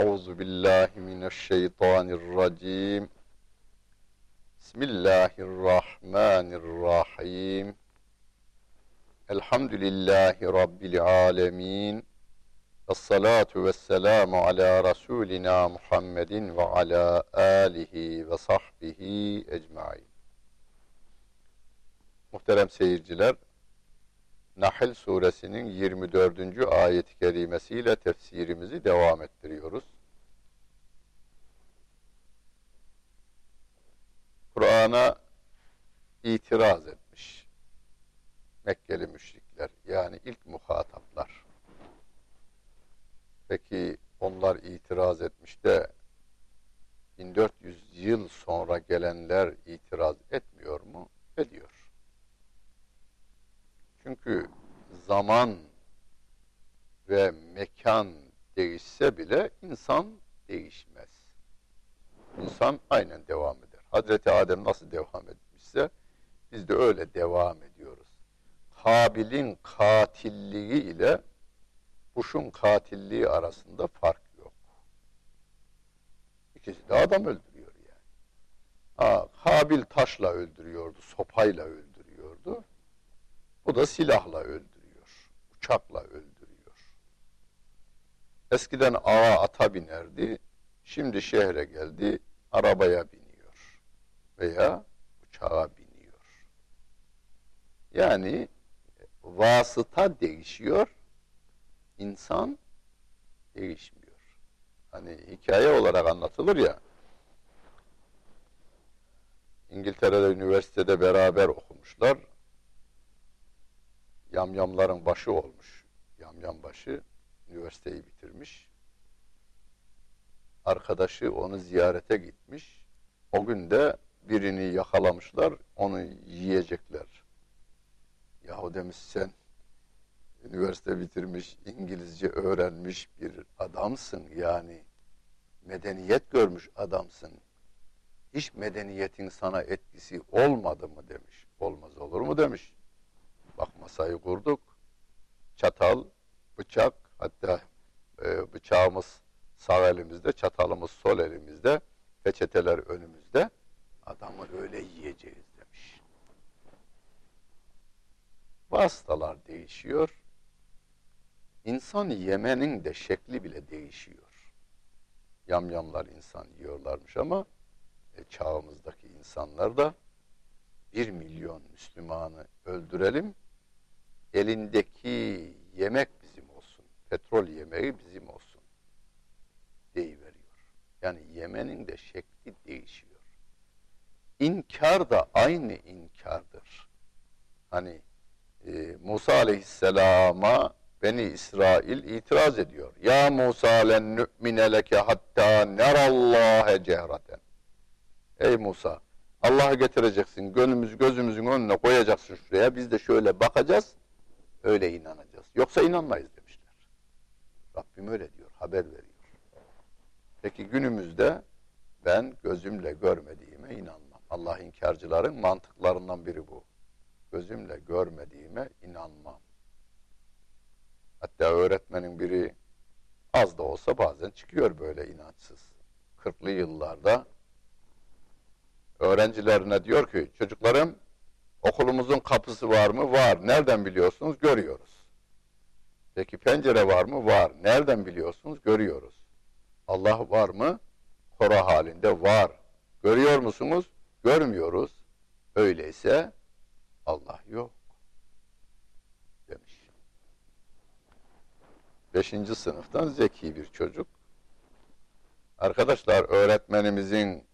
أعوذ بالله من الشيطان الرجيم بسم الله الرحمن الرحيم الحمد لله رب العالمين الصلاة والسلام على رسولنا محمد وعلى آله وصحبه ecmain. Muhterem seyirciler, Nahl suresinin 24. ayet-i kerimesiyle tefsirimizi devam ettiriyoruz. Kur'an'a itiraz etmiş Mekkeli müşrikler yani ilk muhataplar. Peki onlar itiraz etmiş de 1400 yıl sonra gelenler itiraz etmiyor mu? Ediyor. Çünkü zaman ve mekan değişse bile insan değişmez. İnsan aynen devam eder. Hazreti Adem nasıl devam etmişse biz de öyle devam ediyoruz. Habil'in katilliği ile Kuş'un katilliği arasında fark yok. İkisi de adam öldürüyor yani. Ha, Habil taşla öldürüyordu, sopayla öldürüyordu. Bu da silahla öldürüyor, uçakla öldürüyor. Eskiden ağa ata binerdi, şimdi şehre geldi, arabaya biniyor veya uçağa biniyor. Yani vasıta değişiyor, insan değişmiyor. Hani hikaye olarak anlatılır ya, İngiltere'de üniversitede beraber okumuşlar. Yamyamların başı olmuş. Yamyam başı üniversiteyi bitirmiş. Arkadaşı onu ziyarete gitmiş. O gün de birini yakalamışlar, onu yiyecekler. Yahu demiş sen üniversite bitirmiş, İngilizce öğrenmiş bir adamsın yani. Medeniyet görmüş adamsın. Hiç medeniyetin sana etkisi olmadı mı demiş. Olmaz olur mu demiş. Bak masayı kurduk. Çatal, bıçak, hatta e, bıçağımız sağ elimizde, çatalımız sol elimizde, peçeteler önümüzde. Adamı öyle yiyeceğiz demiş. Vasıtalar değişiyor. İnsan yemenin de şekli bile değişiyor. Yamyamlar insan yiyorlarmış ama e, çağımızdaki insanlar da bir milyon Müslümanı öldürelim, elindeki yemek bizim olsun, petrol yemeği bizim olsun deyiveriyor. Yani yemenin de şekli değişiyor. İnkar da aynı inkardır. Hani e, Musa aleyhisselama Beni İsrail itiraz ediyor. Ya Musa len nü'mine leke hatta nerallâhe cehraten. Ey Musa Allah'ı getireceksin. Gönlümüz gözümüzün önüne koyacaksın şuraya. Biz de şöyle bakacağız. Öyle inanacağız. Yoksa inanmayız demişler. Rabbim öyle diyor. Haber veriyor. Peki günümüzde ben gözümle görmediğime inanmam. Allah inkarcıların mantıklarından biri bu. Gözümle görmediğime inanmam. Hatta öğretmenin biri az da olsa bazen çıkıyor böyle inançsız. Kırklı yıllarda öğrencilerine diyor ki çocuklarım okulumuzun kapısı var mı? Var. Nereden biliyorsunuz? Görüyoruz. Peki pencere var mı? Var. Nereden biliyorsunuz? Görüyoruz. Allah var mı? Kora halinde var. Görüyor musunuz? Görmüyoruz. Öyleyse Allah yok demiş. Beşinci sınıftan zeki bir çocuk. Arkadaşlar öğretmenimizin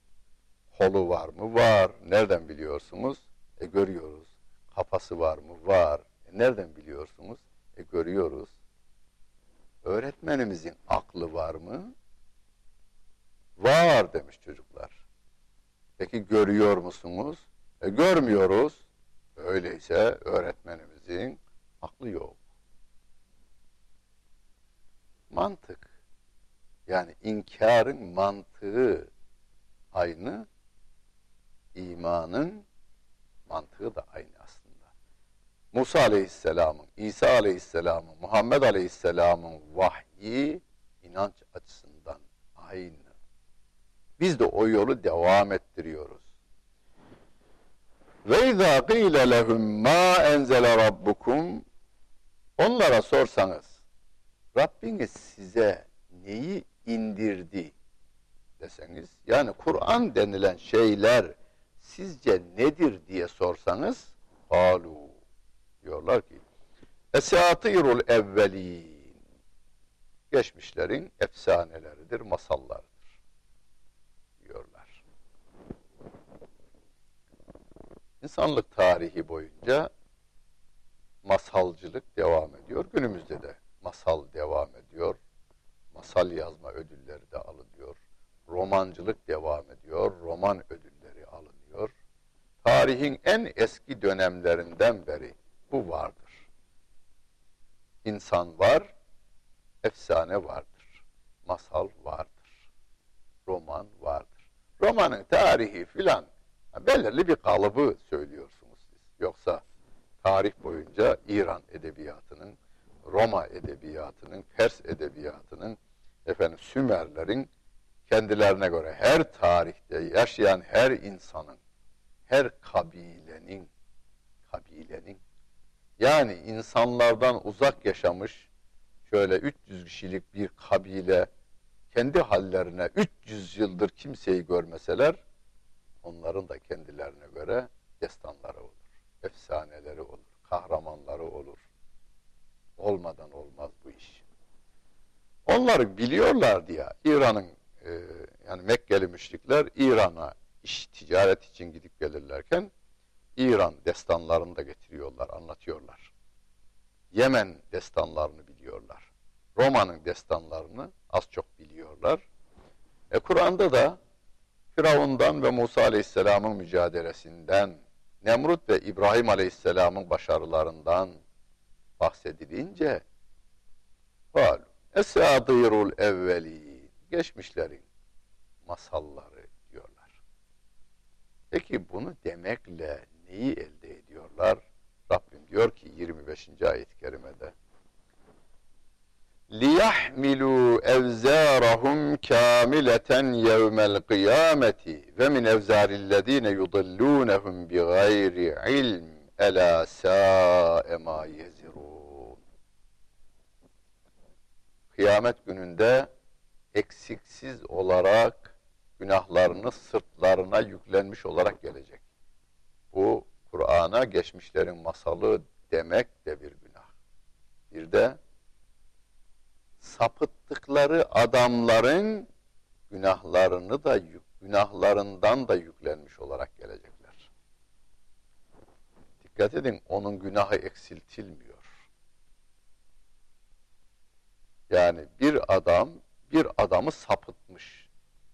kolu var mı? Var. Nereden biliyorsunuz? E görüyoruz. Kafası var mı? Var. E nereden biliyorsunuz? E görüyoruz. Öğretmenimizin aklı var mı? Var demiş çocuklar. Peki görüyor musunuz? E görmüyoruz. Öyleyse öğretmenimizin aklı yok. Mantık. Yani inkarın mantığı aynı, imanın mantığı da aynı aslında. Musa Aleyhisselam'ın, İsa Aleyhisselam'ın, Muhammed Aleyhisselam'ın vahyi inanç açısından aynı. Biz de o yolu devam ettiriyoruz. Ve izâ qîle lehum mâ enzele rabbukum Onlara sorsanız Rabbiniz size neyi indirdi deseniz yani Kur'an denilen şeyler sizce nedir diye sorsanız halu diyorlar ki esatirul evvelin geçmişlerin efsaneleridir, masallarıdır diyorlar. İnsanlık tarihi boyunca masalcılık devam ediyor. Günümüzde de masal devam ediyor. Masal yazma ödülleri de alınıyor. Romancılık devam ediyor. Roman ödülleri. Tarihin en eski dönemlerinden beri bu vardır. İnsan var, efsane vardır. Masal vardır. Roman vardır. Romanın tarihi filan belirli bir kalıbı söylüyorsunuz siz. Yoksa tarih boyunca İran edebiyatının, Roma edebiyatının, Pers edebiyatının, efendim Sümerlerin kendilerine göre her tarihte yaşayan her insanın, her kabilenin, kabilenin, yani insanlardan uzak yaşamış şöyle 300 kişilik bir kabile kendi hallerine 300 yıldır kimseyi görmeseler onların da kendilerine göre destanları olur efsaneleri olur, kahramanları olur. Olmadan olmaz bu iş. Onları biliyorlar diye İran'ın e, yani Mekkeli müşrikler İran'a iş ticaret için gidip gelirlerken İran destanlarını da getiriyorlar, anlatıyorlar. Yemen destanlarını biliyorlar. Roma'nın destanlarını az çok biliyorlar. E Kur'an'da da Firavundan ve Musa Aleyhisselam'ın mücadelesinden Nemrut ve İbrahim Aleyhisselam'ın başarılarından bahsedilince Kal Esadirul evveli geçmişlerin masalları. Peki bunu demekle neyi elde ediyorlar? Rabbim diyor ki 25. ayet-i kerimede liyahmilu evzarahum kamileten yevmel kıyameti ve min evzarillezine yudillunhum bi gayri ilm ela sa'e ma. Kıyamet gününde eksiksiz olarak günahlarını sırtlarına yüklenmiş olarak gelecek. Bu Kur'an'a geçmişlerin masalı demek de bir günah. Bir de sapıttıkları adamların günahlarını da günahlarından da yüklenmiş olarak gelecekler. Dikkat edin onun günahı eksiltilmiyor. Yani bir adam bir adamı sapıtmış,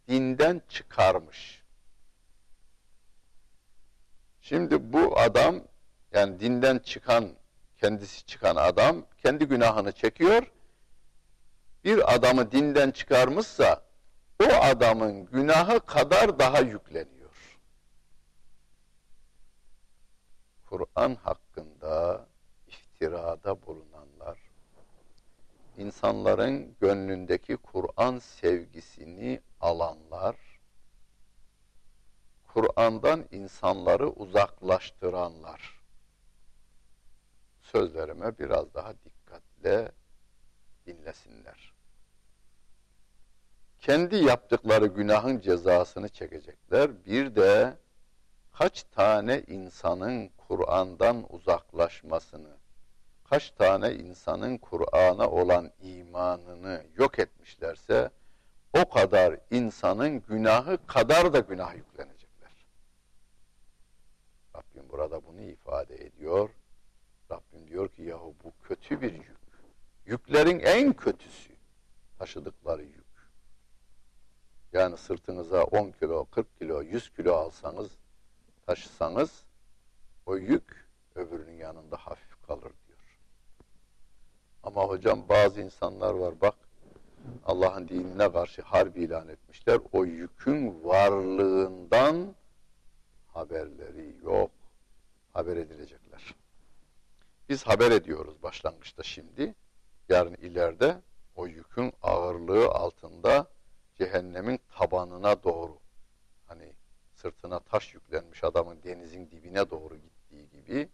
dinden çıkarmış. Şimdi bu adam yani dinden çıkan, kendisi çıkan adam kendi günahını çekiyor bir adamı dinden çıkarmışsa o adamın günahı kadar daha yükleniyor. Kur'an hakkında iftirada bulunanlar, insanların gönlündeki Kur'an sevgisini alanlar, Kur'an'dan insanları uzaklaştıranlar, sözlerime biraz daha dikkatle dinlesinler kendi yaptıkları günahın cezasını çekecekler. Bir de kaç tane insanın Kur'an'dan uzaklaşmasını, kaç tane insanın Kur'an'a olan imanını yok etmişlerse o kadar insanın günahı kadar da günah yüklenecekler. Rabbim burada bunu ifade ediyor. Rabbim diyor ki yahu bu kötü bir yük. Yüklerin en kötüsü taşıdıkları yük. Yani sırtınıza 10 kilo, 40 kilo, 100 kilo alsanız, taşısanız o yük öbürünün yanında hafif kalır. Ama hocam bazı insanlar var bak Allah'ın dinine karşı harbi ilan etmişler. O yükün varlığından haberleri yok. Haber edilecekler. Biz haber ediyoruz başlangıçta şimdi. Yarın ileride o yükün ağırlığı altında cehennemin tabanına doğru hani sırtına taş yüklenmiş adamın denizin dibine doğru gittiği gibi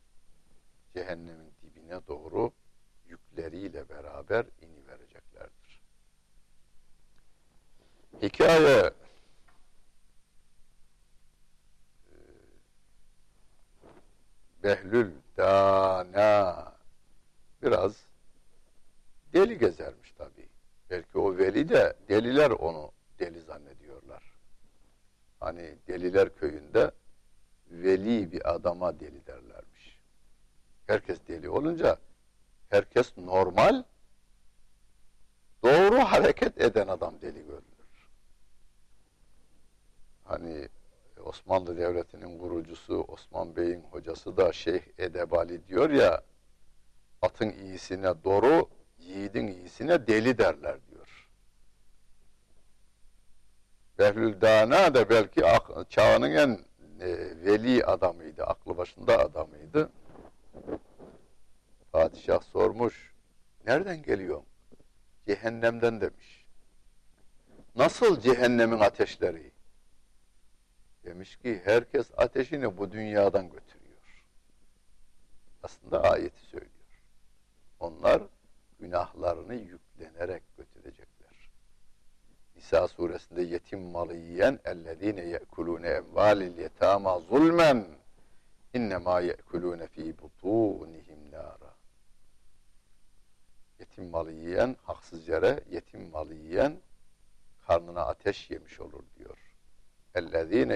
cehennemin dibine doğru yükleriyle beraber inivereceklerdir. Hikaye e, Behlül Dana biraz deli gezermiş tabii. Belki o veli de deliler onu deli zannediyorlar. Hani deliler köyünde veli bir adama deli derlermiş. Herkes deli olunca herkes normal doğru hareket eden adam deli görülür. Hani Osmanlı Devleti'nin kurucusu Osman Bey'in hocası da Şeyh Edebali diyor ya atın iyisine doğru yiğidin iyisine deli derler diyor. Behlül Dana da belki çağının en e, veli adamıydı, aklı başında adamıydı. Padişah sormuş, nereden geliyor? Cehennemden demiş. Nasıl cehennemin ateşleri? Demiş ki herkes ateşini bu dünyadan götürüyor. Aslında ayeti söylüyor. Onlar günahlarını yüklenerek götürecekler. Nisa suresinde yetim malı yiyen ellezine yekulune emvalil yetama zulmen innema yekulune fi butunihim. Yetim malı yiyen haksız yere yetim malı yiyen karnına ateş yemiş olur diyor.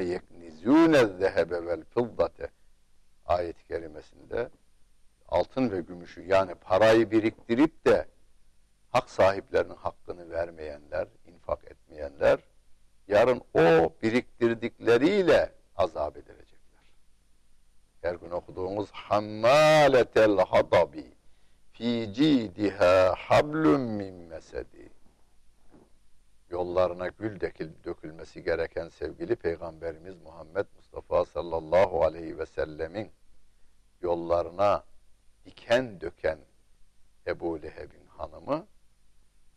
Yeknizune zehebe vel fiddate ayet-i kerimesinde altın ve gümüşü yani parayı biriktirip de hak sahiplerinin hakkını vermeyenler, infak etmeyenler yarın o biriktirdikleriyle azap edilecekler. Her gün okuduğumuz hammaletel hadabi fi cidiha hablum min mesedi. Yollarına gül dökülmesi gereken sevgili Peygamberimiz Muhammed Mustafa sallallahu aleyhi ve sellemin yollarına diken döken Ebu Leheb'in hanımı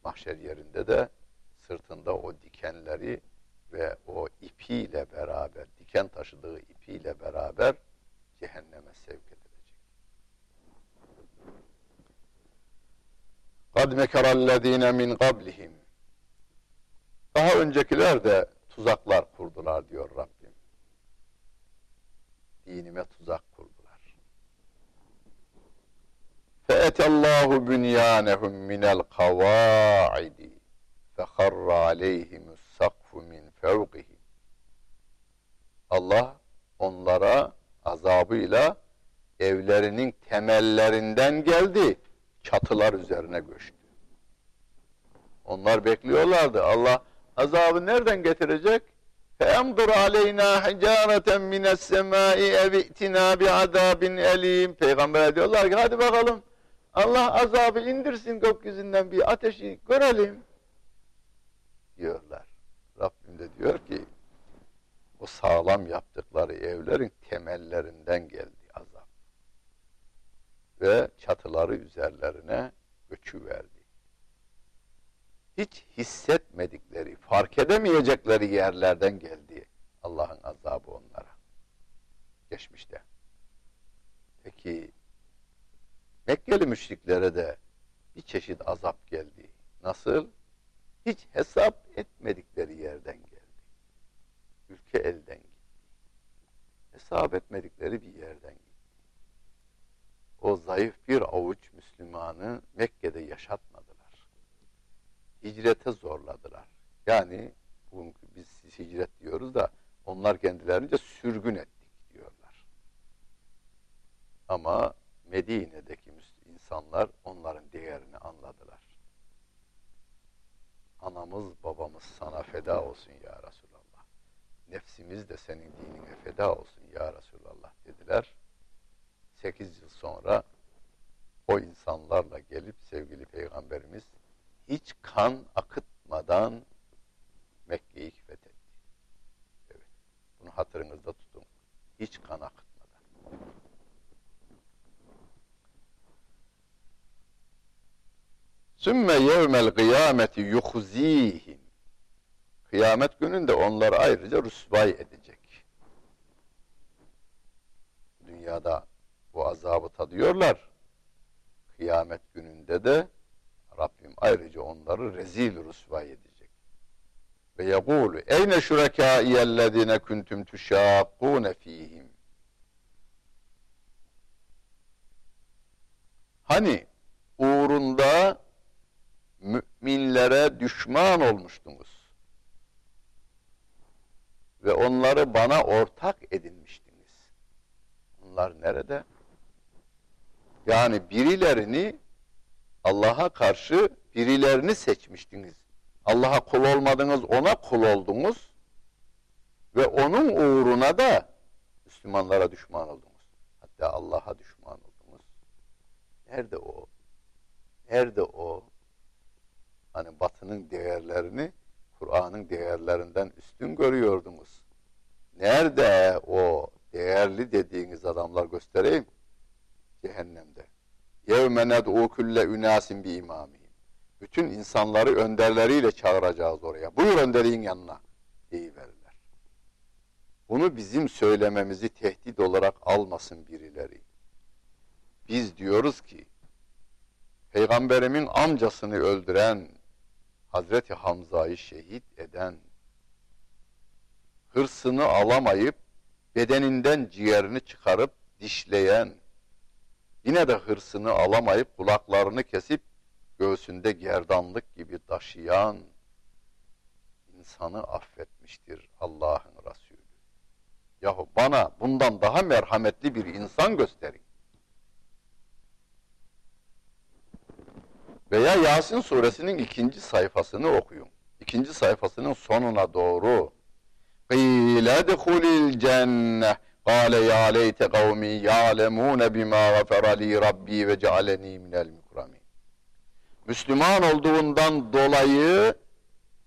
mahşer yerinde de sırtında o dikenleri ve o ipiyle beraber, diken taşıdığı ipiyle beraber cehenneme sevk edilecek. قَدْ مَكَرَ الَّذ۪ينَ مِنْ قَبْلِهِمْ Daha öncekiler de tuzaklar kurdular diyor Rabbim. Dinime tuzak kurdu. فَاَتَ اللّٰهُ بُنْيَانَهُمْ مِنَ الْقَوَاعِدِ فَخَرَّ عَلَيْهِمُ السَّقْفُ مِنْ فَوْقِهِمْ Allah onlara azabıyla evlerinin temellerinden geldi, çatılar üzerine göçtü. Onlar bekliyorlardı. Allah azabı nereden getirecek? فَاَمْضُرْ عَلَيْنَا حِجَارَةً مِنَ السَّمَاءِ اَوِئْتِنَا بِعَذَابٍ اَلِيمٍ Peygamber diyorlar ki hadi bakalım Allah azabı indirsin gökyüzünden bir ateşi görelim diyorlar. Rabbim de diyor ki o sağlam yaptıkları evlerin temellerinden geldi azap. Ve çatıları üzerlerine göçü verdi. Hiç hissetmedikleri, fark edemeyecekleri yerlerden geldi Allah'ın azabı onlara. Geçmişte. Peki Mekkeli müşriklere de bir çeşit azap geldi. Nasıl? Hiç hesap etmedikleri yerden geldi. Ülke elden gitti. Hesap etmedikleri bir yerden gitti. O zayıf bir avuç Müslümanı Mekke'de yaşatmadılar. Hicrete zorladılar. Yani biz hicret diyoruz da onlar kendilerince sürgün ettik diyorlar. Ama Medine'deki insanlar onların değerini anladılar. Anamız babamız sana feda olsun ya Resulallah. Nefsimiz de senin dinine feda olsun ya Resulallah dediler. Sekiz yıl sonra o insanlarla gelip sevgili peygamberimiz hiç kan akıtmadan Mekke'yi fethetti. Evet. Bunu hatırınızda tutun. Hiç kan akıtmadan. Sümme yevmel kıyameti yuhzihim. kıyamet gününde onları ayrıca rüsvay edecek. Dünyada bu azabı tadıyorlar. Kıyamet gününde de Rabbim ayrıca onları rezil rüsvay edecek. Ve yekulu eyne şurekâiyellezine kuntum tuşâkkûne fîhim. Hani uğrunda müminlere düşman olmuştunuz. Ve onları bana ortak edinmiştiniz. Onlar nerede? Yani birilerini Allah'a karşı birilerini seçmiştiniz. Allah'a kul olmadınız, ona kul oldunuz. Ve onun uğruna da Müslümanlara düşman oldunuz. Hatta Allah'a düşman oldunuz. Nerede o? Nerede o? Hani batının değerlerini Kur'an'ın değerlerinden üstün görüyordunuz. Nerede o değerli dediğiniz adamlar göstereyim? Cehennemde. يَوْمَ نَدْعُوا كُلَّ اُنَاسٍ بِاِمَامِهِمْ Bütün insanları önderleriyle çağıracağız oraya. Buyur önderliğin yanına deyiverirler. Bunu bizim söylememizi tehdit olarak almasın birileri. Biz diyoruz ki Peygamberimin amcasını öldüren Hazreti Hamza'yı şehit eden hırsını alamayıp bedeninden ciğerini çıkarıp dişleyen Yine de hırsını alamayıp kulaklarını kesip göğsünde gerdanlık gibi taşıyan insanı affetmiştir Allah'ın Resulü. Yahu bana bundan daha merhametli bir insan gösterin. Veya Yasin suresinin ikinci sayfasını okuyun. İkinci sayfasının sonuna doğru. قِيلَ دَخُلِ الْجَنَّةِ Kâle ya leyte kavmi yâlemûne bimâ gafere li rabbi ve cealeni minel mukramin. Müslüman olduğundan dolayı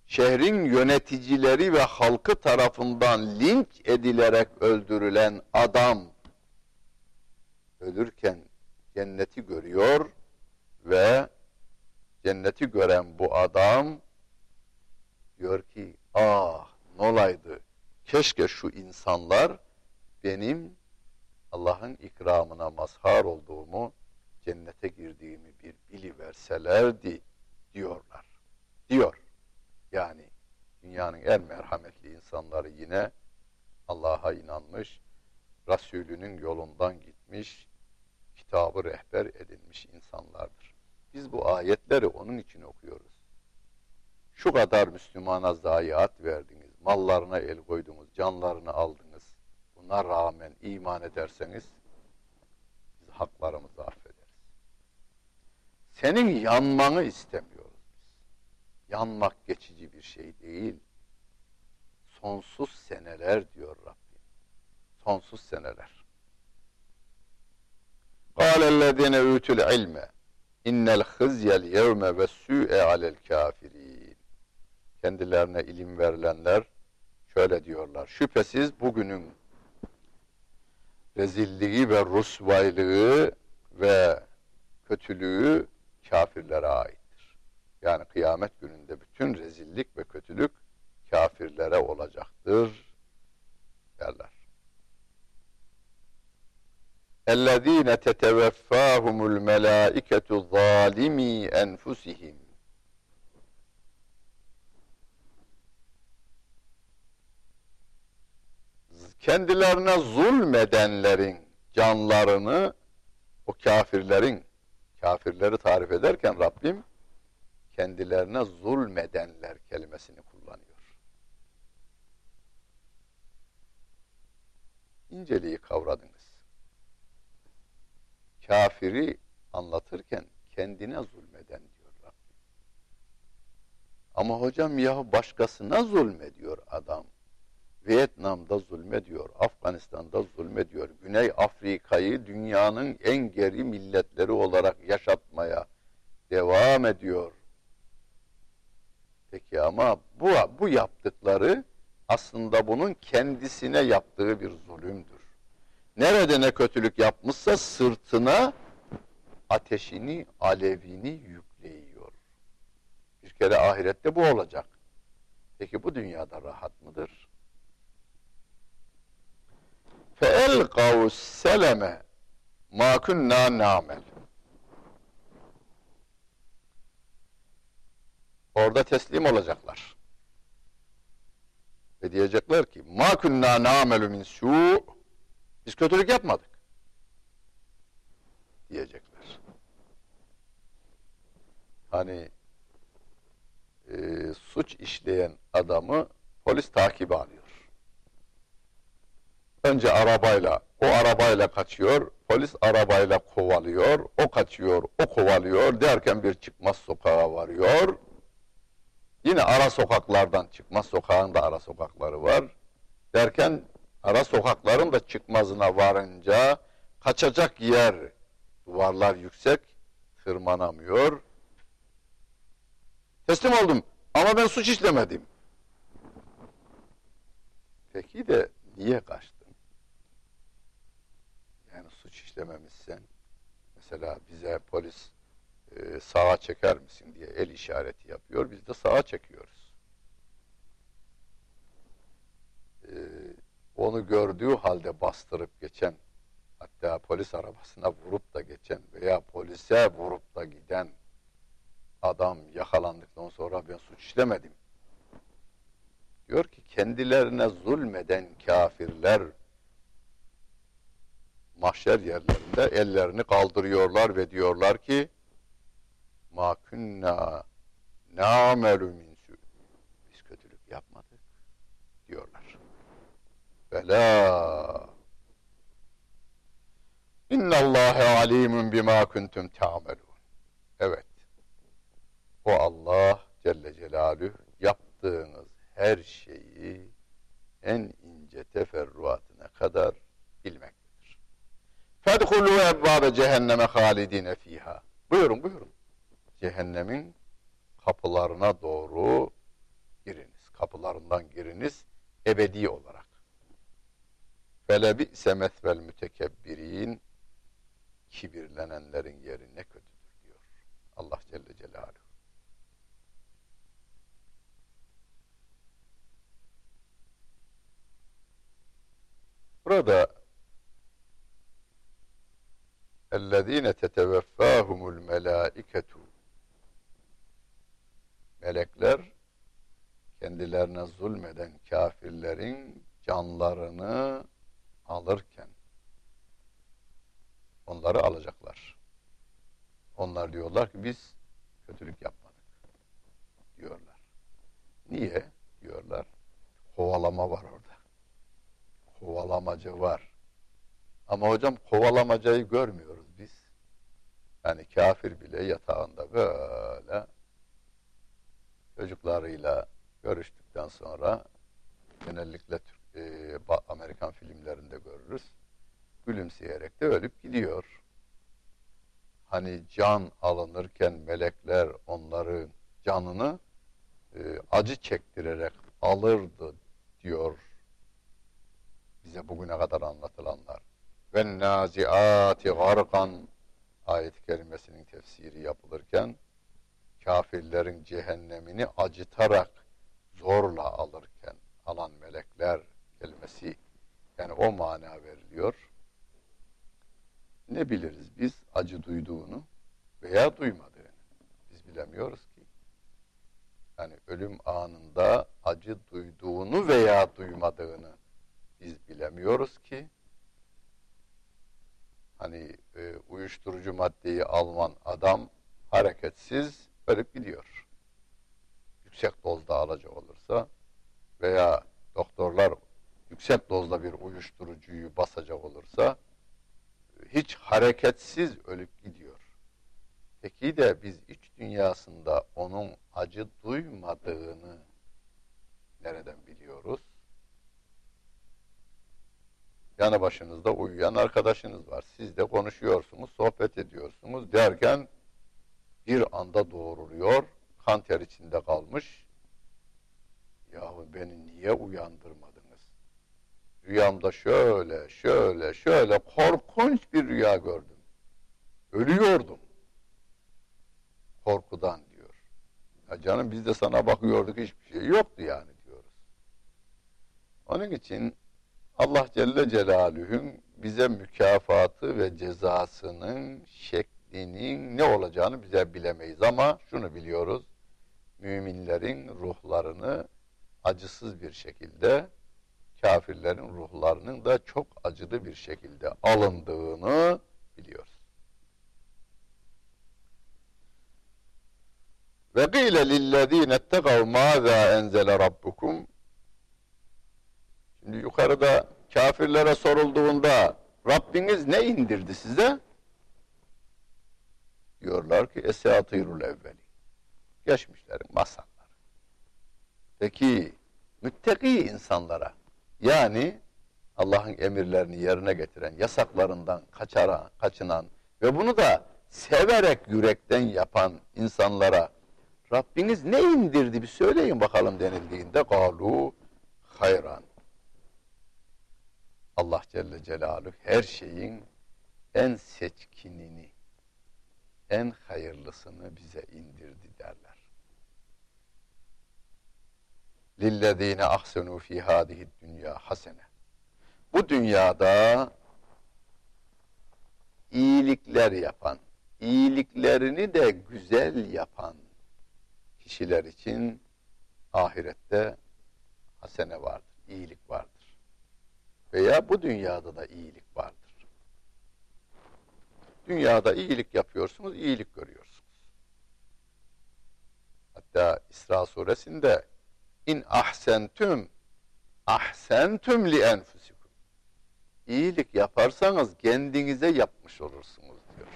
şehrin yöneticileri ve halkı tarafından linç edilerek öldürülen adam ölürken cenneti görüyor ve cenneti gören bu adam diyor ki ah nolaydı keşke şu insanlar benim Allah'ın ikramına mazhar olduğumu, cennete girdiğimi bir biliverselerdi diyorlar. Diyor. Yani dünyanın en merhametli insanları yine Allah'a inanmış, Resulünün yolundan gitmiş, kitabı rehber edinmiş insanlardır. Biz bu ayetleri onun için okuyoruz. Şu kadar Müslümana zayiat verdiniz, mallarına el koydunuz, canlarını aldınız buna rağmen iman ederseniz biz haklarımızı affederiz. Senin yanmanı istemiyoruz biz. Yanmak geçici bir şey değil. Sonsuz seneler diyor Rabbim. Sonsuz seneler. قال الذين أوتوا العلم إن الخزي اليوم والسوء على الكافرين Kendilerine ilim verilenler şöyle diyorlar. Şüphesiz bugünün rezilliği ve rusvaylığı ve kötülüğü kafirlere aittir. Yani kıyamet gününde bütün rezillik ve kötülük kafirlere olacaktır derler. اَلَّذ۪ينَ تَتَوَفَّاهُمُ الْمَلَائِكَةُ ظَالِم۪ي اَنْفُسِهِمْ kendilerine zulmedenlerin canlarını o kafirlerin kafirleri tarif ederken Rabbim kendilerine zulmedenler kelimesini kullanıyor. İnceliği kavradınız. Kafiri anlatırken kendine zulmeden diyor Rabbim. Ama hocam ya başkasına zulmediyor adam. Vietnam'da zulmediyor, Afganistan'da zulmediyor, Güney Afrika'yı dünyanın en geri milletleri olarak yaşatmaya devam ediyor. Peki ama bu, bu yaptıkları aslında bunun kendisine yaptığı bir zulümdür. Nerede ne kötülük yapmışsa sırtına ateşini, alevini yükleyiyor. Bir kere ahirette bu olacak. Peki bu dünyada rahat mıdır? فَاَلْقَوْ السَّلَمَ مَا كُنَّا نَعْمَلُ Orada teslim olacaklar. Ve diyecekler ki ma kunna na'melu min su biz kötülük yapmadık. Diyecekler. Hani e, suç işleyen adamı polis takibi alıyor. Önce arabayla, o arabayla kaçıyor, polis arabayla kovalıyor, o kaçıyor, o kovalıyor derken bir çıkmaz sokağa varıyor. Yine ara sokaklardan çıkmaz sokağın da ara sokakları var. Derken ara sokakların da çıkmazına varınca kaçacak yer, duvarlar yüksek, tırmanamıyor. Teslim oldum ama ben suç işlemedim. Peki de niye kaçtın? Suç işlememişsen, mesela bize polis e, sağa çeker misin diye el işareti yapıyor. Biz de sağa çekiyoruz. E, onu gördüğü halde bastırıp geçen, hatta polis arabasına vurup da geçen veya polise vurup da giden adam yakalandıktan sonra ben suç işlemedim. Diyor ki kendilerine zulmeden kafirler mahşer yerlerinde ellerini kaldırıyorlar ve diyorlar ki ma kunna na'melu min. Biz kötülük yapmadık diyorlar. Bela İnna Allahe alimun bima kuntum ta'melun. Evet. O Allah Celle Celaluhu yaptığınız her şeyi en ince teferruatına kadar bilmektedir. Fedhulu ebbabe cehenneme halidine fiha. Buyurun buyurun cehennemin kapılarına doğru giriniz. Kapılarından giriniz ebedi olarak. Felebi semethvel mütekebbirin kibirlenenlerin yeri ne kötüdür diyor. Allah Celle Celaluhu. Burada اَلَّذ۪ينَ تَتَوَفَّاهُمُ الْمَلَائِكَةُ melekler kendilerine zulmeden kafirlerin canlarını alırken onları alacaklar. Onlar diyorlar ki biz kötülük yapmadık diyorlar. Niye diyorlar? Kovalama var orada. Kovalamacı var. Ama hocam kovalamacayı görmüyoruz biz. Yani kafir bile yatağında böyle çocuklarıyla görüştükten sonra genellikle Türk, e, Amerikan filmlerinde görürüz. Gülümseyerek de ölüp gidiyor. Hani can alınırken melekler onların canını e, acı çektirerek alırdı diyor bize bugüne kadar anlatılanlar. Ve naziati garkan ayet-i kerimesinin tefsiri yapılırken kafirlerin cehennemini acıtarak zorla alırken alan melekler kelimesi yani o mana veriliyor. Ne biliriz biz acı duyduğunu veya duymadığını. Biz bilemiyoruz ki. Yani ölüm anında acı duyduğunu veya duymadığını biz bilemiyoruz ki. Hani e, uyuşturucu maddeyi alman adam hareketsiz ölüp gidiyor. Yüksek dozda alacak olursa veya doktorlar yüksek dozda bir uyuşturucuyu basacak olursa hiç hareketsiz ölüp gidiyor. Peki de biz iç dünyasında onun acı duymadığını nereden biliyoruz? Yanı başınızda uyuyan arkadaşınız var. Siz de konuşuyorsunuz, sohbet ediyorsunuz derken bir anda doğruluyor, kan ter içinde kalmış. Yahu beni niye uyandırmadınız? Rüyamda şöyle, şöyle, şöyle korkunç bir rüya gördüm. Ölüyordum. Korkudan diyor. Ya canım biz de sana bakıyorduk hiçbir şey yoktu yani diyoruz. Onun için Allah Celle Celaluhu'nun bize mükafatı ve cezasının şeklinin ne olacağını bize bilemeyiz ama şunu biliyoruz. Müminlerin ruhlarını acısız bir şekilde kafirlerin ruhlarının da çok acılı bir şekilde alındığını biliyoruz. Ve gîle lillezîne ettegav mâzâ enzele rabbukum yukarıda kafirlere sorulduğunda Rabbiniz ne indirdi size? Diyorlar ki esatirul evveli. Geçmişlerin masalları. Peki müttaki insanlara yani Allah'ın emirlerini yerine getiren, yasaklarından kaçaran, kaçınan ve bunu da severek yürekten yapan insanlara Rabbiniz ne indirdi bir söyleyin bakalım denildiğinde galu hayran. Allah Celle Celaluhu her şeyin en seçkinini, en hayırlısını bize indirdi derler. lillezine ahsenu fi hadihi dünya hasene. Bu dünyada iyilikler yapan, iyiliklerini de güzel yapan kişiler için ahirette hasene vardır, iyilik vardır. Veya bu dünyada da iyilik vardır. Dünyada iyilik yapıyorsunuz, iyilik görüyorsunuz. Hatta İsra suresinde İn ahsentüm ahsentüm li enfusikum. İyilik yaparsanız kendinize yapmış olursunuz diyor.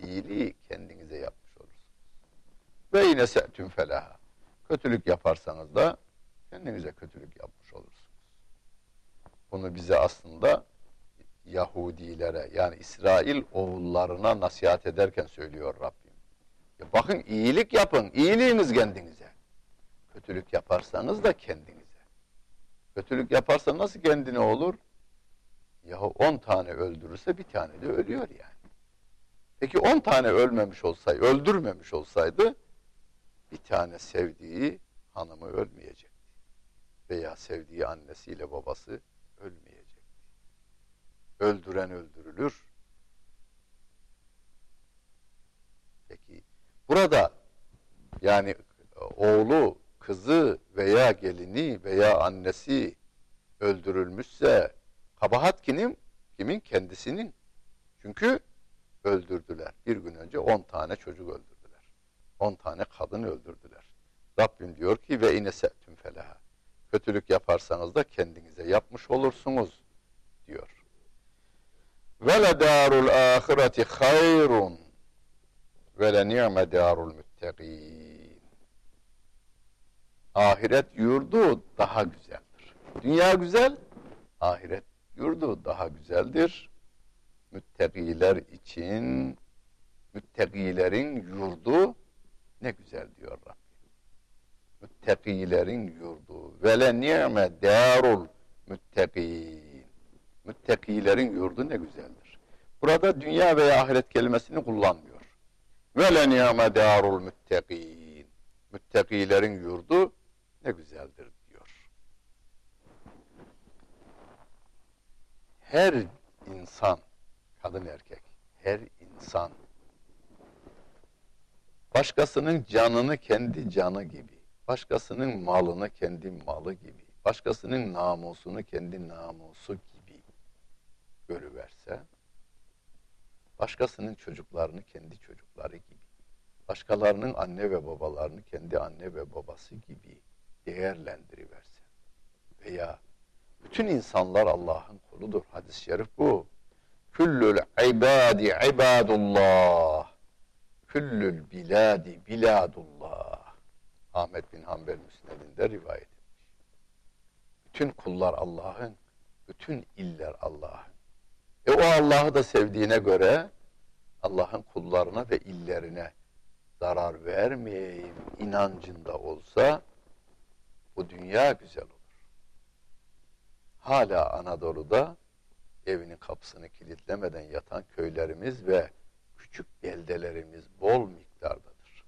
İyiliği kendinize yapmış olursunuz. Ve yine se'tüm felaha. Kötülük yaparsanız da kendinize kötülük yapmış olursunuz. Bunu bize aslında Yahudilere yani İsrail oğullarına nasihat ederken söylüyor Rabbim. Ya bakın iyilik yapın, iyiliğiniz kendinize. Kötülük yaparsanız da kendinize. Kötülük yaparsa nasıl kendine olur? Yahu on tane öldürürse bir tane de ölüyor yani. Peki on tane ölmemiş olsaydı, öldürmemiş olsaydı bir tane sevdiği hanımı ölmeyecekti. Veya sevdiği annesiyle babası. Öldüren öldürülür. Peki burada yani oğlu kızı veya gelini veya annesi öldürülmüşse kabahat kimin? Kimin? Kendisinin. Çünkü öldürdüler. Bir gün önce on tane çocuk öldürdüler. On tane kadın öldürdüler. Rabbim diyor ki ve inesettüm felaha. Kötülük yaparsanız da kendinize yapmış olursunuz diyor. Ve le darul ahireti hayrun ve le ni'me darul müttegîn ahiret yurdu daha güzeldir. Dünya güzel, ahiret yurdu daha güzeldir. Müttakiler için müttakilerin yurdu ne güzel diyor Rabbim. Müttakilerin yurdu. Ve le ni'me darul müttakîn. Müttakilerin yurdu ne güzeldir. Burada dünya veya ahiret kelimesini kullanmıyor. Ve le darul müttakîn. Müttakilerin yurdu ne güzeldir diyor. Her insan, kadın erkek, her insan başkasının canını kendi canı gibi, başkasının malını kendi malı gibi, başkasının namusunu kendi namusu gibi görüverse, başkasının çocuklarını kendi çocukları gibi, başkalarının anne ve babalarını kendi anne ve babası gibi değerlendiriverse veya bütün insanlar Allah'ın kuludur. Hadis-i şerif bu. Küllül ibadi ibadullah. Küllül biladi biladullah. Ahmet bin Hanbel Müsned'inde rivayet etmiş. Bütün kullar Allah'ın, bütün iller Allah'ın. E o Allah'ı da sevdiğine göre Allah'ın kullarına ve illerine zarar vermeyeyim inancında olsa bu dünya güzel olur. Hala Anadolu'da evinin kapısını kilitlemeden yatan köylerimiz ve küçük beldelerimiz bol miktardadır.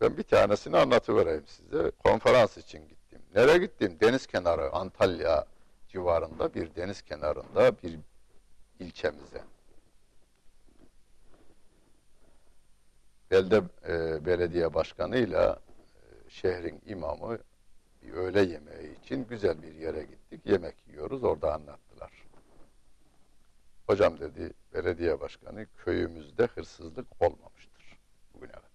Ben bir tanesini anlatıvereyim size. Konferans için gittim. Nereye gittim? Deniz kenarı, Antalya civarında bir deniz kenarında bir ilçemize. Belde e, belediye başkanıyla e, şehrin imamı bir öğle yemeği için güzel bir yere gittik. Yemek yiyoruz. Orada anlattılar. Hocam dedi belediye başkanı köyümüzde hırsızlık olmamıştır bugüne kadar.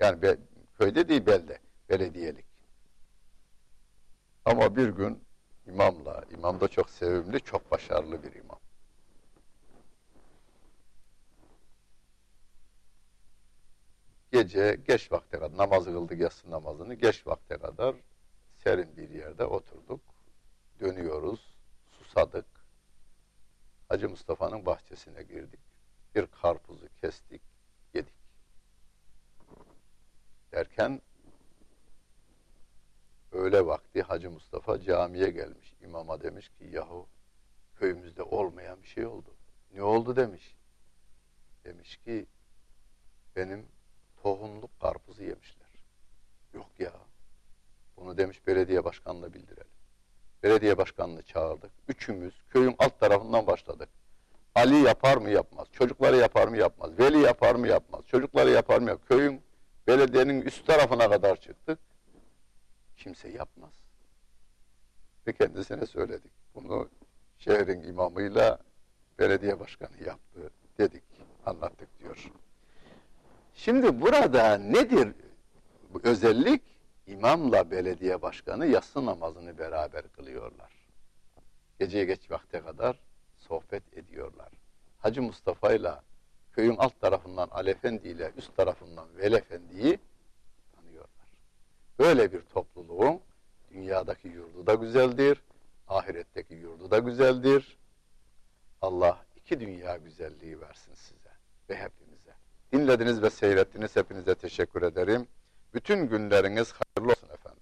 Yani be, köyde değil belde, belediyelik. Ama bir gün imamla, imam da çok sevimli, çok başarılı bir imam. Gece geç vakte kadar namazı kıldık yatsı namazını geç vakte kadar serin bir yerde oturduk. Dönüyoruz, susadık. Hacı Mustafa'nın bahçesine girdik. Bir karpuzu kestik, yedik. Derken öğle vakti Hacı Mustafa camiye gelmiş. İmama demiş ki yahu köyümüzde olmayan bir şey oldu. Ne oldu demiş. Demiş ki benim tohumluk karpuzu yemişler. Yok ya. Bunu demiş belediye başkanına bildirelim. Belediye başkanını çağırdık. Üçümüz köyün alt tarafından başladık. Ali yapar mı yapmaz. Çocukları yapar mı yapmaz. Veli yapar mı yapmaz. Çocukları yapar mı yapmaz. Köyün belediyenin üst tarafına kadar çıktık. Kimse yapmaz. Ve kendisine söyledik. Bunu şehrin imamıyla belediye başkanı yaptı dedik, anlattık diyor. Şimdi burada nedir bu özellik? İmamla belediye başkanı yatsı namazını beraber kılıyorlar. Geceye geç vakte kadar sohbet ediyorlar. Hacı Mustafa ile köyün alt tarafından Ali Efendi ile üst tarafından Veli Efendi'yi tanıyorlar. Böyle bir topluluğun dünyadaki yurdu da güzeldir, ahiretteki yurdu da güzeldir. Allah iki dünya güzelliği versin size ve hepimize. Dinlediniz ve seyrettiniz. Hepinize teşekkür ederim. Bütün günleriniz hayırlı olsun efendim.